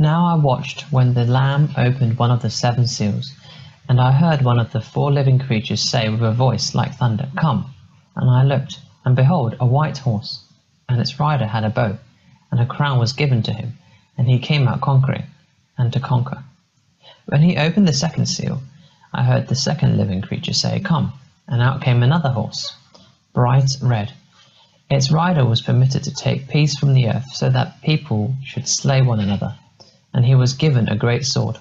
Now I watched when the Lamb opened one of the seven seals, and I heard one of the four living creatures say with a voice like thunder, Come! And I looked, and behold, a white horse, and its rider had a bow, and a crown was given to him, and he came out conquering, and to conquer. When he opened the second seal, I heard the second living creature say, Come! And out came another horse, bright red. Its rider was permitted to take peace from the earth, so that people should slay one another and he was given a great sword.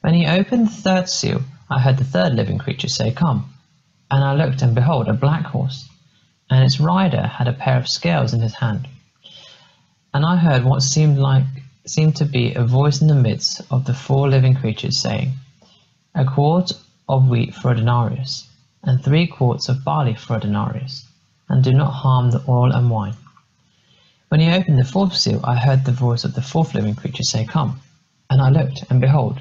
When he opened the third seal, I heard the third living creature say, Come. And I looked, and behold, a black horse, and its rider had a pair of scales in his hand. And I heard what seemed like seemed to be a voice in the midst of the four living creatures saying, A quart of wheat for a denarius, and three quarts of barley for a denarius, and do not harm the oil and wine. When he opened the fourth seal, I heard the voice of the fourth living creature say, Come. And I looked, and behold,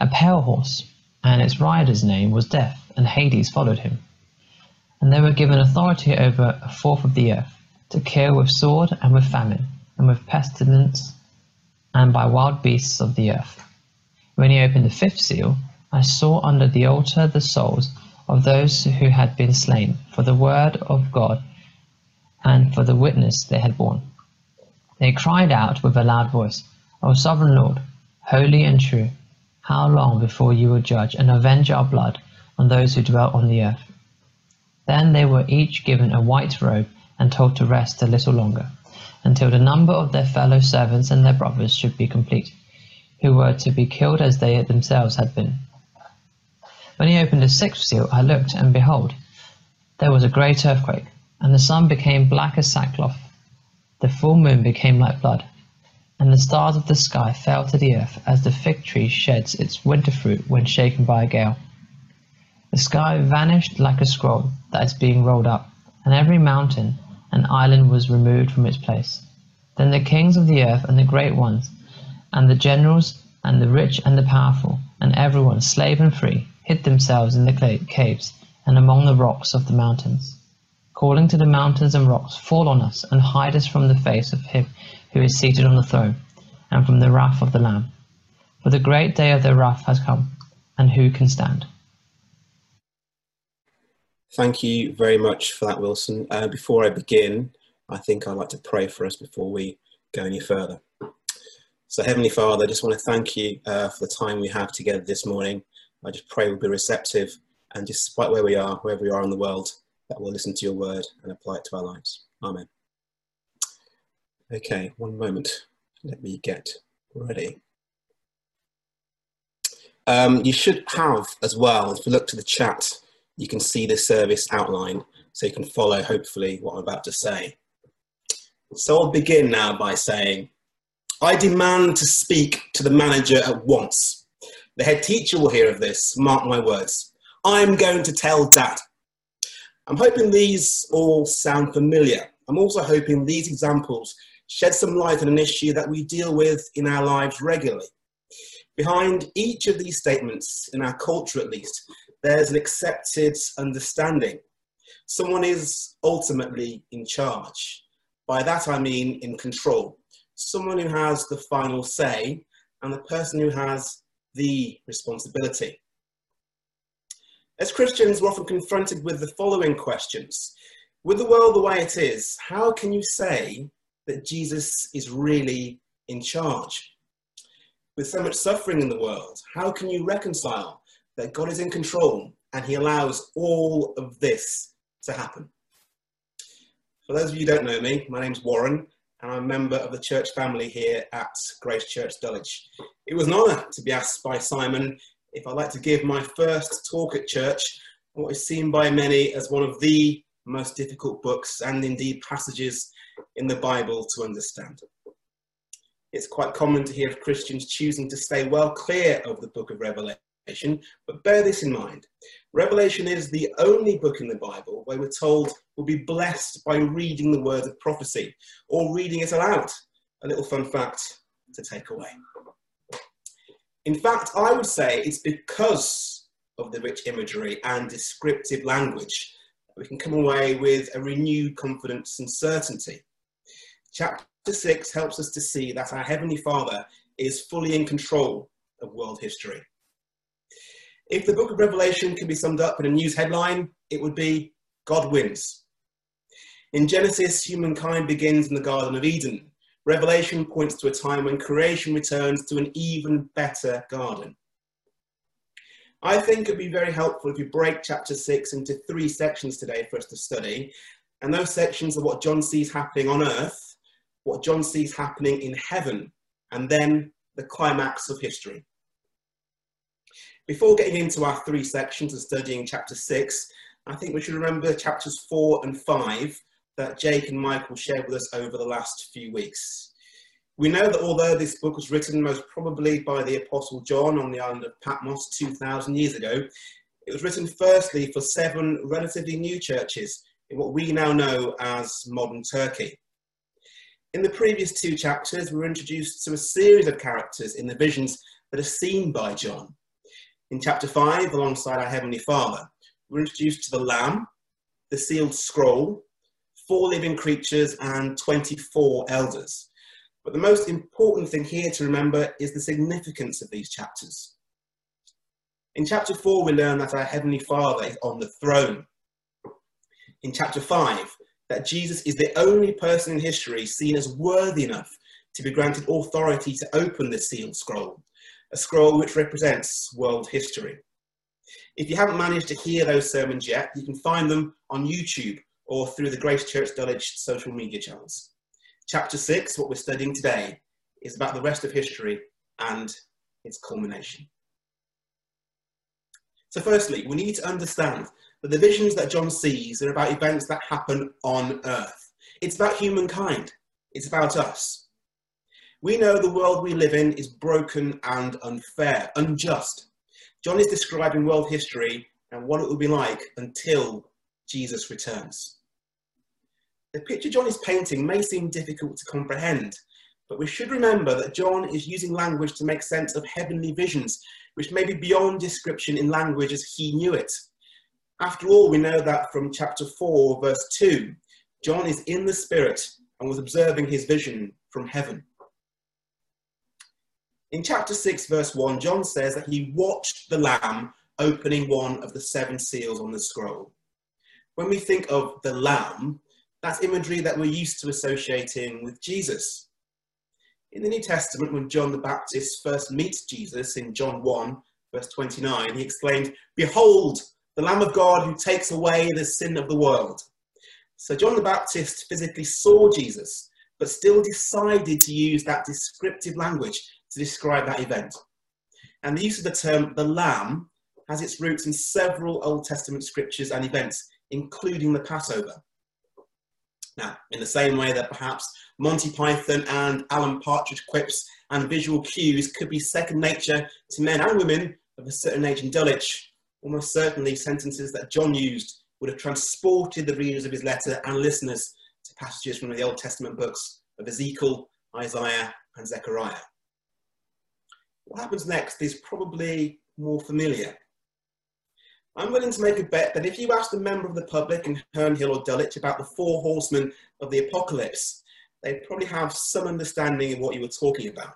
a pale horse, and its rider's name was Death, and Hades followed him. And they were given authority over a fourth of the earth, to kill with sword, and with famine, and with pestilence, and by wild beasts of the earth. When he opened the fifth seal, I saw under the altar the souls of those who had been slain for the word of God and for the witness they had borne. They cried out with a loud voice, O sovereign Lord, holy and true, how long before you will judge and avenge our blood on those who dwell on the earth? Then they were each given a white robe and told to rest a little longer, until the number of their fellow servants and their brothers should be complete, who were to be killed as they themselves had been. When he opened the sixth seal, I looked, and behold, there was a great earthquake, and the sun became black as sackcloth the full moon became like blood, and the stars of the sky fell to the earth as the fig tree sheds its winter fruit when shaken by a gale. The sky vanished like a scroll that is being rolled up, and every mountain and island was removed from its place. Then the kings of the earth and the great ones, and the generals, and the rich and the powerful, and everyone, slave and free, hid themselves in the caves and among the rocks of the mountains calling to the mountains and rocks, Fall on us, and hide us from the face of him who is seated on the throne, and from the wrath of the Lamb. For the great day of their wrath has come, and who can stand? Thank you very much for that, Wilson. Uh, before I begin, I think I'd like to pray for us before we go any further. So, Heavenly Father, I just want to thank you uh, for the time we have together this morning. I just pray we'll be receptive and despite where we are, wherever we are in the world, that will listen to your word and apply it to our lives. Amen. Okay, one moment. Let me get ready. Um, you should have as well, if you look to the chat, you can see the service outline so you can follow hopefully what I'm about to say. So I'll begin now by saying, I demand to speak to the manager at once. The head teacher will hear of this, mark my words. I'm going to tell dad. I'm hoping these all sound familiar. I'm also hoping these examples shed some light on an issue that we deal with in our lives regularly. Behind each of these statements, in our culture at least, there's an accepted understanding. Someone is ultimately in charge. By that I mean in control. Someone who has the final say and the person who has the responsibility. As Christians, we're often confronted with the following questions. With the world the way it is, how can you say that Jesus is really in charge? With so much suffering in the world, how can you reconcile that God is in control and he allows all of this to happen? For those of you who don't know me, my name's Warren and I'm a member of the church family here at Grace Church Dulwich. It was an honour to be asked by Simon if I'd like to give my first talk at church, what is seen by many as one of the most difficult books and indeed passages in the Bible to understand. It's quite common to hear of Christians choosing to stay well clear of the book of Revelation, but bear this in mind. Revelation is the only book in the Bible where we're told we'll be blessed by reading the words of prophecy or reading it aloud. A little fun fact to take away. In fact, I would say it's because of the rich imagery and descriptive language that we can come away with a renewed confidence and certainty. Chapter 6 helps us to see that our Heavenly Father is fully in control of world history. If the book of Revelation can be summed up in a news headline, it would be God wins. In Genesis, humankind begins in the Garden of Eden. Revelation points to a time when creation returns to an even better garden. I think it'd be very helpful if you break chapter 6 into three sections today for us to study. And those sections are what John sees happening on earth, what John sees happening in heaven, and then the climax of history. Before getting into our three sections and studying chapter 6, I think we should remember chapters 4 and 5 that Jake and Michael shared with us over the last few weeks. We know that although this book was written most probably by the Apostle John on the island of Patmos 2,000 years ago, it was written firstly for seven relatively new churches in what we now know as modern Turkey. In the previous two chapters, we were introduced to a series of characters in the visions that are seen by John. In chapter 5, alongside our Heavenly Father, we're introduced to the Lamb, the sealed scroll, four living creatures, and 24 elders. But the most important thing here to remember is the significance of these chapters. In chapter 4, we learn that our Heavenly Father is on the throne. In chapter 5, that Jesus is the only person in history seen as worthy enough to be granted authority to open the sealed scroll a scroll which represents world history. If you haven't managed to hear those sermons yet, you can find them on YouTube or through the Grace Church Dulwich social media channels. Chapter 6, what we're studying today, is about the rest of history and its culmination. So firstly, we need to understand that the visions that John sees are about events that happen on earth. It's about humankind. It's about us. We know the world we live in is broken and unfair, unjust. John is describing world history and what it will be like until Jesus returns. The picture John is painting may seem difficult to comprehend, but we should remember that John is using language to make sense of heavenly visions, which may be beyond description in language as he knew it. After all, we know that from chapter 4, verse 2, John is in the Spirit and was observing his vision from heaven. In chapter 6, verse 1, John says that he watched the Lamb opening one of the seven seals on the scroll. When we think of the Lamb, that's imagery that we're used to associating with Jesus. In the New Testament, when John the Baptist first meets Jesus in John 1, verse 29, he exclaimed, Behold, the Lamb of God who takes away the sin of the world. So John the Baptist physically saw Jesus, but still decided to use that descriptive language to describe that event. And the use of the term the Lamb has its roots in several Old Testament scriptures and events, including the Passover. Now, in the same way that perhaps Monty Python and Alan Partridge quips and visual cues could be second nature to men and women of a certain age in Dulwich, almost certainly sentences that John used would have transported the readers of his letter and listeners to passages from the Old Testament books of Ezekiel, Isaiah, and Zechariah. What happens next is probably more familiar. I'm willing to make a bet that if you asked a member of the public in Herne Hill or Dulwich about the four horsemen of the apocalypse, they'd probably have some understanding of what you were talking about.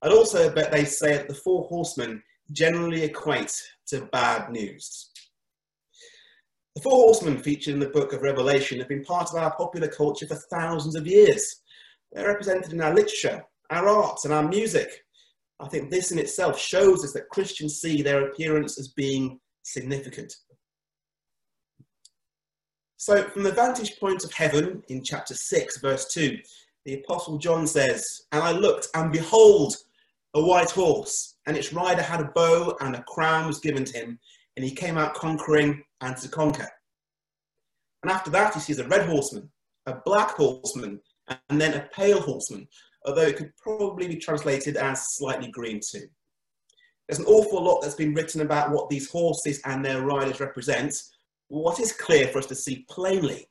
I'd also bet they say that the four horsemen generally equate to bad news. The four horsemen featured in the book of Revelation have been part of our popular culture for thousands of years. They're represented in our literature, our arts, and our music. I think this in itself shows us that Christians see their appearance as being significant. So, from the vantage point of heaven in chapter 6, verse 2, the Apostle John says, And I looked, and behold, a white horse, and its rider had a bow, and a crown was given to him, and he came out conquering and to conquer. And after that, he sees a red horseman, a black horseman, and then a pale horseman although it could probably be translated as slightly green too. There's an awful lot that's been written about what these horses and their riders represent. What is clear for us to see plainly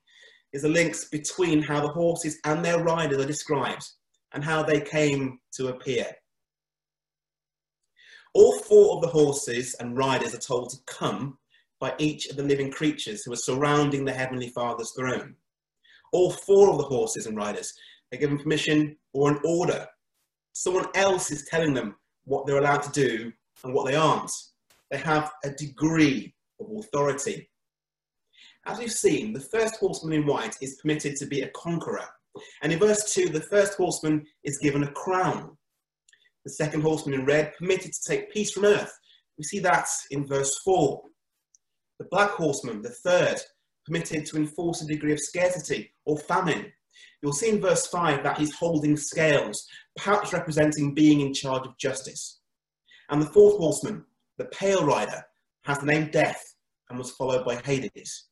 is the links between how the horses and their riders are described and how they came to appear. All four of the horses and riders are told to come by each of the living creatures who are surrounding the Heavenly Father's throne. All four of the horses and riders They're given permission or an order. Someone else is telling them what they're allowed to do and what they aren't. They have a degree of authority. As we've seen, the first horseman in white is permitted to be a conqueror. And in verse 2, the first horseman is given a crown. The second horseman in red permitted to take peace from earth. We see that in verse 4. The black horseman, the third, permitted to enforce a degree of scarcity or famine. You'll see in verse 5 that he's holding scales, perhaps representing being in charge of justice. And the fourth horseman, the pale rider, has the name Death and was followed by Hades.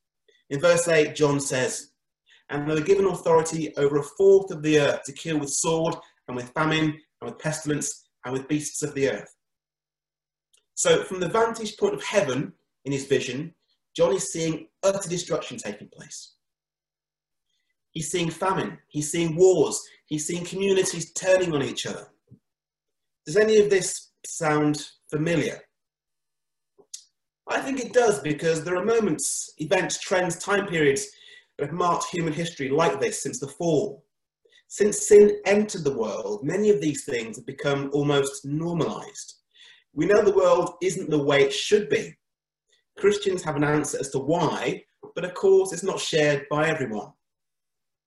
In verse 8, John says, And they were given authority over a fourth of the earth to kill with sword and with famine and with pestilence and with beasts of the earth. So, from the vantage point of heaven in his vision, John is seeing utter destruction taking place. He's seeing famine, he's seeing wars, he's seeing communities turning on each other. Does any of this sound familiar? I think it does because there are moments, events, trends, time periods that have marked human history like this since the fall. Since sin entered the world, many of these things have become almost normalized. We know the world isn't the way it should be. Christians have an answer as to why, but of course it's not shared by everyone.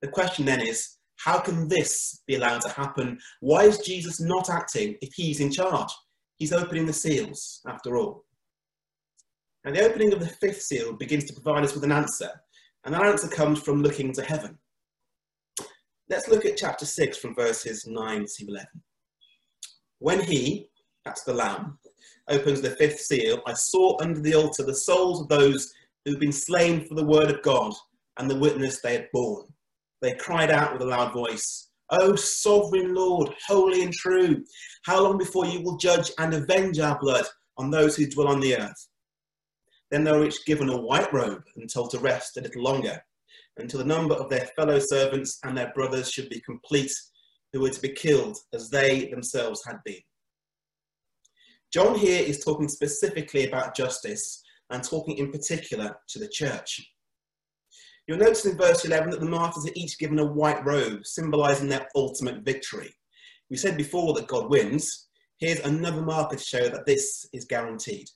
The question then is, how can this be allowed to happen? Why is Jesus not acting if he's in charge? He's opening the seals, after all. And the opening of the fifth seal begins to provide us with an answer, and that answer comes from looking to heaven. Let's look at chapter 6 from verses 9 to 11. When he, that's the Lamb, opens the fifth seal, I saw under the altar the souls of those who had been slain for the word of God and the witness they had borne. They cried out with a loud voice, O sovereign Lord, holy and true, how long before you will judge and avenge our blood on those who dwell on the earth? Then they were each given a white robe and told to rest a little longer, until the number of their fellow servants and their brothers should be complete, who were to be killed as they themselves had been. John here is talking specifically about justice and talking in particular to the church. You'll notice in verse 11 that the martyrs are each given a white robe, symbolizing their ultimate victory. We said before that God wins. Here's another marker to show that this is guaranteed.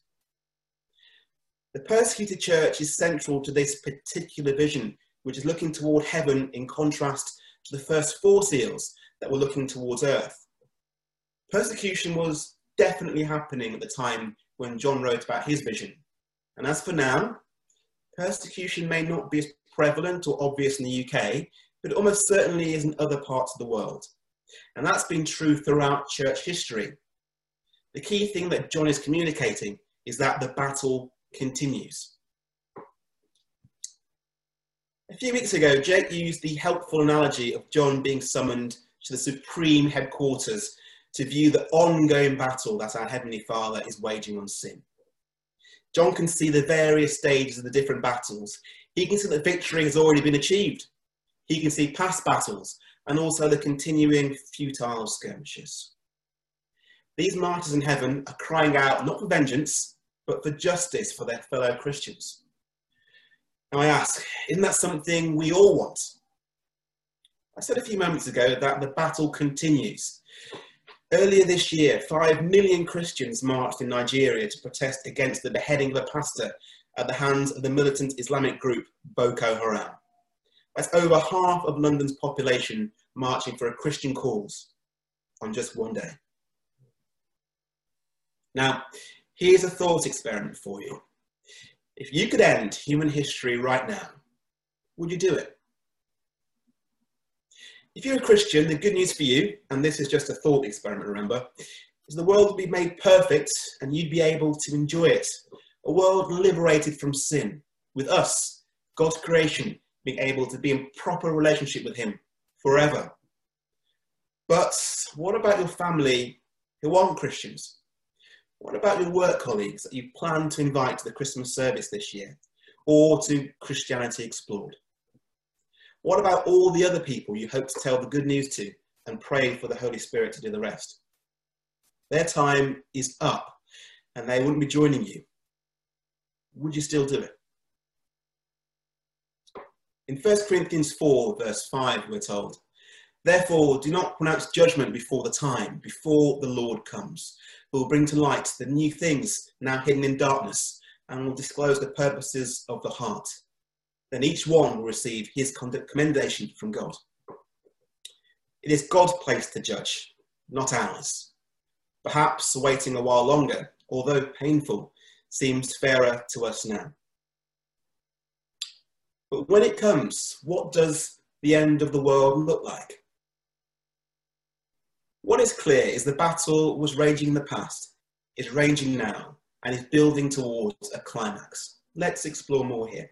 The persecuted church is central to this particular vision, which is looking toward heaven in contrast to the first four seals that were looking towards earth. Persecution was definitely happening at the time when John wrote about his vision. And as for now, persecution may not be as prevalent or obvious in the UK, but almost certainly is in other parts of the world. And that's been true throughout church history. The key thing that John is communicating is that the battle continues. A few weeks ago, Jake used the helpful analogy of John being summoned to the supreme headquarters to view the ongoing battle that our Heavenly Father is waging on sin. John can see the various stages of the different battles. He can see that victory has already been achieved. He can see past battles and also the continuing futile skirmishes. These martyrs in heaven are crying out not for vengeance, but for justice for their fellow Christians. Now I ask, isn't that something we all want? I said a few moments ago that the battle continues. Earlier this year, five million Christians marched in Nigeria to protest against the beheading of a pastor at the hands of the militant Islamic group Boko Haram. That's over half of London's population marching for a Christian cause on just one day. Now, Here's a thought experiment for you. If you could end human history right now, would you do it? If you're a Christian, the good news for you, and this is just a thought experiment, remember, is the world would be made perfect and you'd be able to enjoy it. A world liberated from sin, with us, God's creation, being able to be in proper relationship with Him forever. But what about your family who aren't Christians? What about your work colleagues that you plan to invite to the Christmas service this year or to Christianity Explored? What about all the other people you hope to tell the good news to and pray for the Holy Spirit to do the rest? Their time is up and they wouldn't be joining you. Would you still do it? In 1 Corinthians 4, verse 5, we're told, Therefore, do not pronounce judgment before the time, before the Lord comes, who will bring to light the new things now hidden in darkness and will disclose the purposes of the heart. Then each one will receive his commendation from God. It is God's place to judge, not ours. Perhaps waiting a while longer, although painful, seems fairer to us now. But when it comes, what does the end of the world look like? What is clear is the battle was raging in the past, is raging now, and is building towards a climax. Let's explore more here.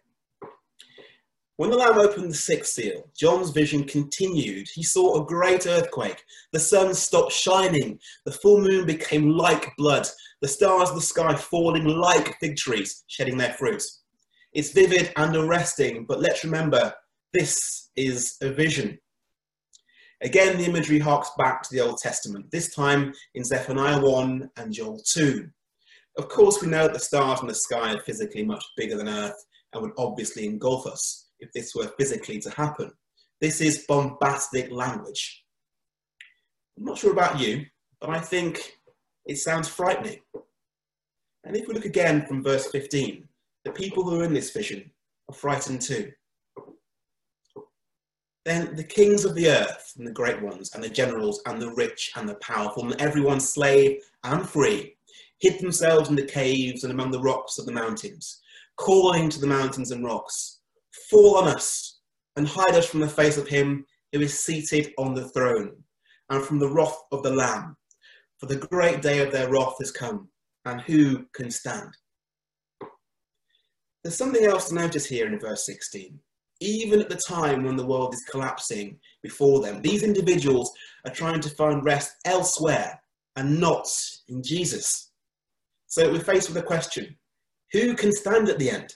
When the Lamb opened the sixth seal, John's vision continued. He saw a great earthquake. The sun stopped shining. The full moon became like blood. The stars of the sky falling like fig trees, shedding their fruit. It's vivid and arresting, but let's remember this is a vision. Again, the imagery harks back to the Old Testament, this time in Zephaniah 1 and Joel 2. Of course, we know that the stars in the sky are physically much bigger than Earth and would obviously engulf us if this were physically to happen. This is bombastic language. I'm not sure about you, but I think it sounds frightening. And if we look again from verse 15, the people who are in this vision are frightened too. Then the kings of the earth, and the great ones, and the generals, and the rich, and the powerful, and everyone slave and free, hid themselves in the caves and among the rocks of the mountains, calling to the mountains and rocks, fall on us and hide us from the face of him who is seated on the throne and from the wrath of the Lamb. For the great day of their wrath has come, and who can stand? There's something else to notice here in verse 16. Even at the time when the world is collapsing before them, these individuals are trying to find rest elsewhere and not in Jesus. So we're faced with a question who can stand at the end?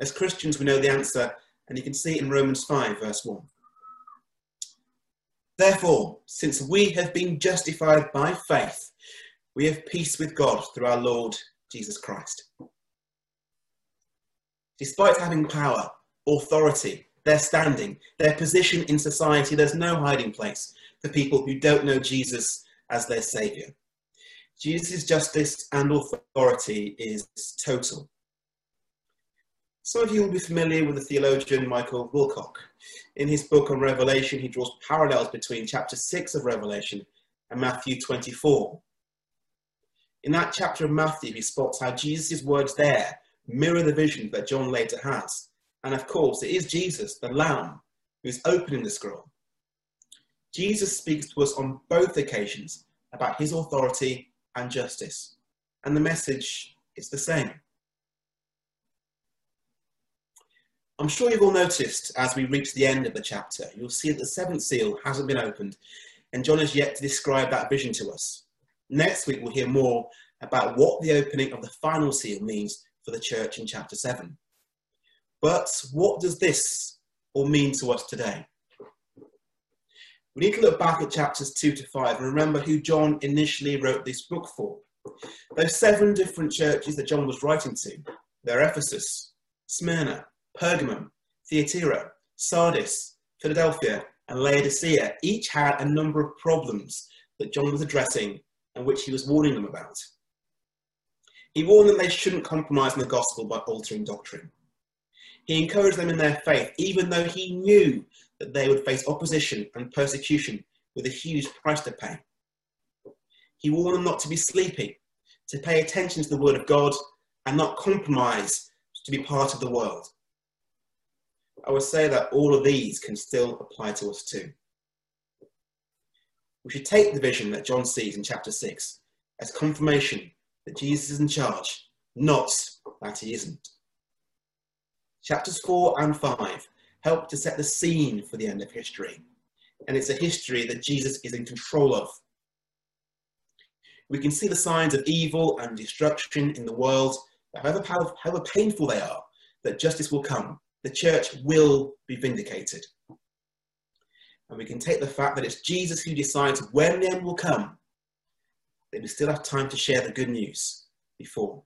As Christians, we know the answer, and you can see it in Romans 5, verse 1. Therefore, since we have been justified by faith, we have peace with God through our Lord Jesus Christ. Despite having power, authority, their standing, their position in society, there's no hiding place for people who don't know Jesus as their Saviour. Jesus' justice and authority is total. Some of you will be familiar with the theologian Michael Wilcock. In his book on Revelation, he draws parallels between chapter 6 of Revelation and Matthew 24. In that chapter of Matthew, he spots how Jesus' words there mirror the vision that John later has. And of course, it is Jesus, the Lamb, who is opening the scroll. Jesus speaks to us on both occasions about his authority and justice. And the message is the same. I'm sure you've all noticed as we reach the end of the chapter, you'll see that the seventh seal hasn't been opened and John has yet to describe that vision to us. Next week, we'll hear more about what the opening of the final seal means for the church in chapter 7. But what does this all mean to us today? We need to look back at chapters 2 to 5 and remember who John initially wrote this book for. Those seven different churches that John was writing to, they're Ephesus, Smyrna, Pergamum, Thyatira, Sardis, Philadelphia, and Laodicea each had a number of problems that John was addressing and which he was warning them about. He warned them they shouldn't compromise in the gospel by altering doctrine. He encouraged them in their faith, even though he knew that they would face opposition and persecution with a huge price to pay. He warned them not to be sleepy, to pay attention to the word of God, and not compromise to be part of the world. I would say that all of these can still apply to us too. We should take the vision that John sees in chapter 6 as confirmation that Jesus is in charge, not that he isn't. Chapters 4 and 5 help to set the scene for the end of history, and it's a history that Jesus is in control of. We can see the signs of evil and destruction in the world, however, powerful, however painful they are, that justice will come the church will be vindicated. And we can take the fact that it's Jesus who decides when the end will come, that we still have time to share the good news before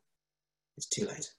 it's too late.